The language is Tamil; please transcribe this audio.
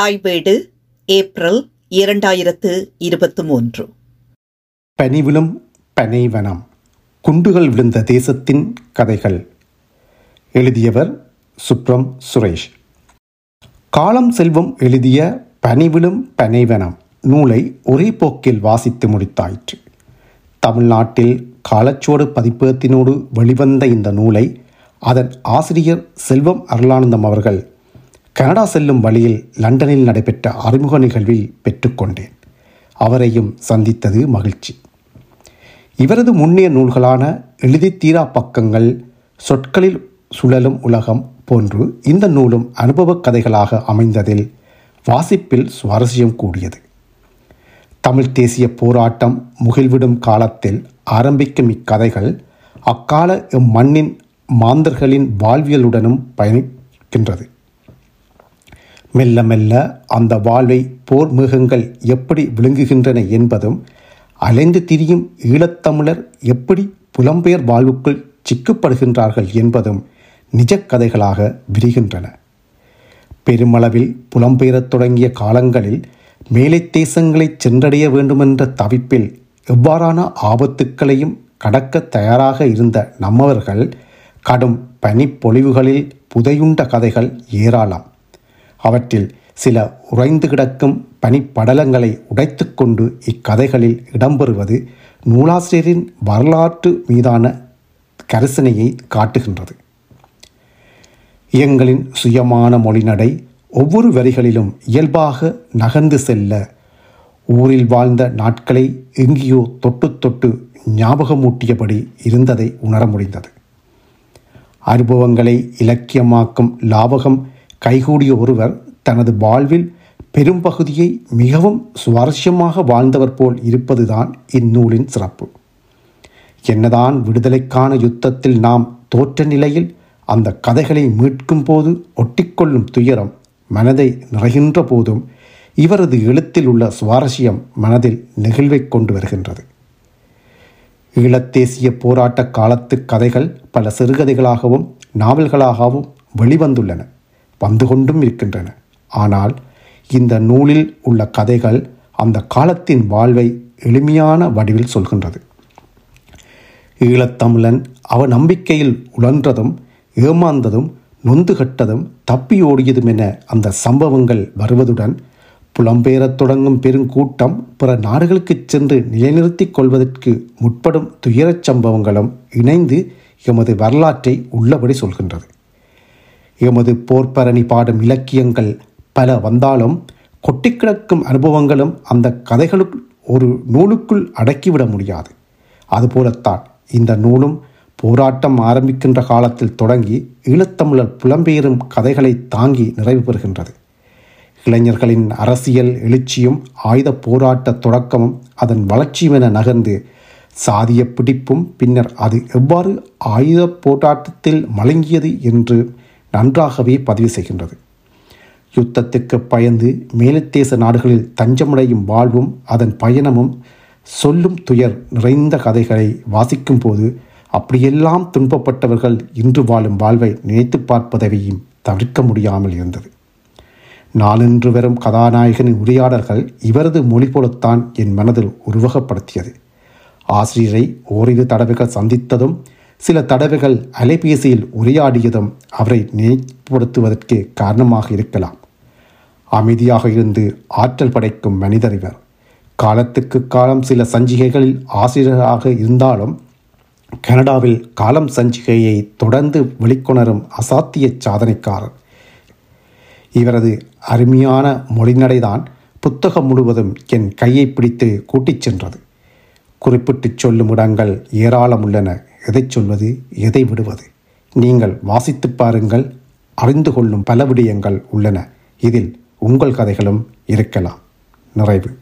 தாய் வீடு ஏப்ரல் இரண்டாயிரத்து இருபத்து மூன்று பனிவிலும் பனைவனம் குண்டுகள் விழுந்த தேசத்தின் கதைகள். எழுதியவர் சுப்ரம் சுரேஷ். காலம் செல்வம் எழுதிய பனிவிலும் பனைவனம் நூலை ஒரே போக்கில் வாசித்து முடித்தாயிற்று. தமிழ்நாட்டில் காலச்சோடு பதிப்பகத்தினோடு வெளிவந்த இந்த நூலை அதன் ஆசிரியர் செல்வம் அருளானந்தம் அவர்கள் கனடா செல்லும் வழியில் லண்டனில் நடைபெற்ற அறிமுக நிகழ்வில் பெற்றுக்கொண்டேன். அவரையும் சந்தித்தது மகிழ்ச்சி. இவரது முன்னிய நூல்களான எழுதித்தீரா பக்கங்கள் சொற்களில் சுழலும் உலகம் போன்று இந்த நூலும் அனுபவக் கதைகளாக அமைந்ததில் வாசிப்பில் சுவாரஸ்யம் கூடியது. தமிழ் தேசிய போராட்டம் முகில்விடும் காலத்தில் ஆரம்பிக்கும் இக்கதைகள் அக்கால இம்மண்ணின் மாந்தர்களின் வாழ்வியலுடனும் பயணிக்கின்றது. மெல்ல மெல்ல அந்த வாழ்வை போர் மிருகங்கள் எப்படி விழுங்குகின்றன என்பதும் அலைந்து திரியும் ஈழத்தமிழர் எப்படி புலம்பெயர் வாழ்வுக்குள் சிக்கப்படுகின்றார்கள் என்பதும் நிஜக்கதைகளாக விரிகின்றன. பெருமளவில் புலம்பெயரத் தொடங்கிய காலங்களில் மேலை தேசங்களை சென்றடைய வேண்டுமென்ற தவிப்பில் எவ்வாறான ஆபத்துக்களையும் கடக்க தயாராக இருந்த நம்மவர்கள் கடும் பனிப்பொழிவுகளில் புதையுண்ட கதைகள் ஏராளம். அவற்றில் சில உறைந்து கிடக்கும் பனிப்படலங்களை உடைத்துக்கொண்டு இக்கதைகளில் இடம்பெறுவது நூலாசிரியரின் வரலாற்று மீதான கரிசனையை காட்டுகின்றது. இயங்களின் சுயமான மொழிநடை ஒவ்வொரு வரிகளிலும் இயல்பாக நகர்ந்து செல்ல ஊரில் வாழ்ந்த நாட்களை எங்கேயோ தொட்டு தொட்டு ஞாபகமூட்டியபடி இருந்ததை உணர முடிந்தது. அனுபவங்களை இலக்கியமாக்கும் லாபகம் கைகூடிய ஒருவர் தனது வாழ்வில் பெரும்பகுதியை மிகவும் சுவாரஸ்யமாக வாழ்ந்தவர் போல் இருப்பதுதான் இந்நூலின் சிறப்பு. என்னதான் விடுதலைக்கான யுத்தத்தில் நாம் தோற்ற நிலையில் அந்த கதைகளை மீட்கும் போது ஒட்டிக்கொள்ளும் துயரம் மனதை நிறைகின்ற போதும் இவரது எழுத்தில் உள்ள சுவாரஸ்யம் மனதில் நெகிழ்வை கொண்டு வருகின்றது. ஈழத்தேசிய போராட்ட காலத்து கதைகள் பல சிறுகதைகளாகவும் நாவல்களாகவும் வெளிவந்துள்ளன. வந்து கொண்டும் இருக்கின்றன. ஆனால் இந்த நூலில் உள்ள கதைகள் அந்த காலத்தின் வாழ்வை எளிமையான வடிவில் சொல்கின்றது. ஈழத்தமிழன் அவ நம்பிக்கையில் உழன்றதும் ஏமாந்ததும் நொந்து கட்டதும் தப்பி ஓடியதும் என அந்த சம்பவங்கள் வருவதுடன் புலம்பெயரத் தொடங்கும் பெருங்கூட்டம் பிற நாடுகளுக்குச் சென்று நிலைநிறுத்திக் கொள்வதற்கு முற்படும் துயரச் சம்பவங்களும் இணைந்து எமது வரலாற்றை உள்ளபடி சொல்கின்றது. எமது போர்ப்பரணி பாடும் இலக்கியங்கள் பல வந்தாலும் கொட்டிக்கிடக்கும் அனுபவங்களும் அந்த கதைகளுக்கு ஒரு நூலுக்குள் அடக்கிவிட முடியாது. அதுபோலத்தான் இந்த நூலும் போராட்டம் ஆரம்பிக்கின்ற காலத்தில் தொடங்கி ஈழத்தமிழர் புலம்பெயரும் கதைகளை தாங்கி நிறைவு பெறுகின்றது. இளைஞர்களின் அரசியல் எழுச்சியும் ஆயுத போராட்ட தொடக்கமும் அதன் வளர்ச்சியும் என நகர்ந்து சாதிய பிடிப்பும் பின்னர் அது எவ்வாறு ஆயுத போராட்டத்தில் மலங்கியது என்று நன்றாகவே பதிவு செய்கின்றது. யுத்தத்துக்கு பயந்து மேலத்தேச நாடுகளில் தஞ்சமடையும் வாழ்வும் அதன் பயணமும் சொல்லும் துயர் நிறைந்த கதைகளை வாசிக்கும் போது அப்படியெல்லாம் துன்பப்பட்டவர்கள் இன்று வாழும் வாழ்வை நினைத்து பார்ப்பதையும் தவிர்க்க முடியாமல் இருந்தது. நாளென்று வரும் கதாநாயகனின் உரையாடல்கள் இவரது மொழி போலத்தான் என் மனதில் உருவகப்படுத்தியது. ஆசிரியரை ஓரிரு தடவைகள் சந்தித்ததும் சில தடவைகள் அலைபேசியில் உரையாடியதும் அவரை நினைப்படுத்துவதற்கு காரணமாக இருக்கலாம். அமைதியாக இருந்து ஆற்றல் படைக்கும் மனிதர் இவர். காலத்துக்கு காலம் சில சஞ்சிகைகளில் ஆசிரியராக இருந்தாலும் கனடாவில் காலம் சஞ்சிகையை தொடர்ந்து வெளிக்கொணரும் அசாத்திய சாதனைக்காரர். இவரது அருமையான மொழிநடைதான் புத்தகம் முழுவதும் என் கையை பிடித்து கூட்டிச் சென்றது. குறிப்பிட்டுச் சொல்லும் இடங்கள் ஏராளம் உள்ளன எதை சொல்வது எதை விடுவது? நீங்கள் வாசித்துப் பாருங்கள் அறிந்து கொள்ளும் பல விடயங்கள் உள்ளன. இதில் உங்கள் கதைகளும் இருக்கலாம். நிறைவு.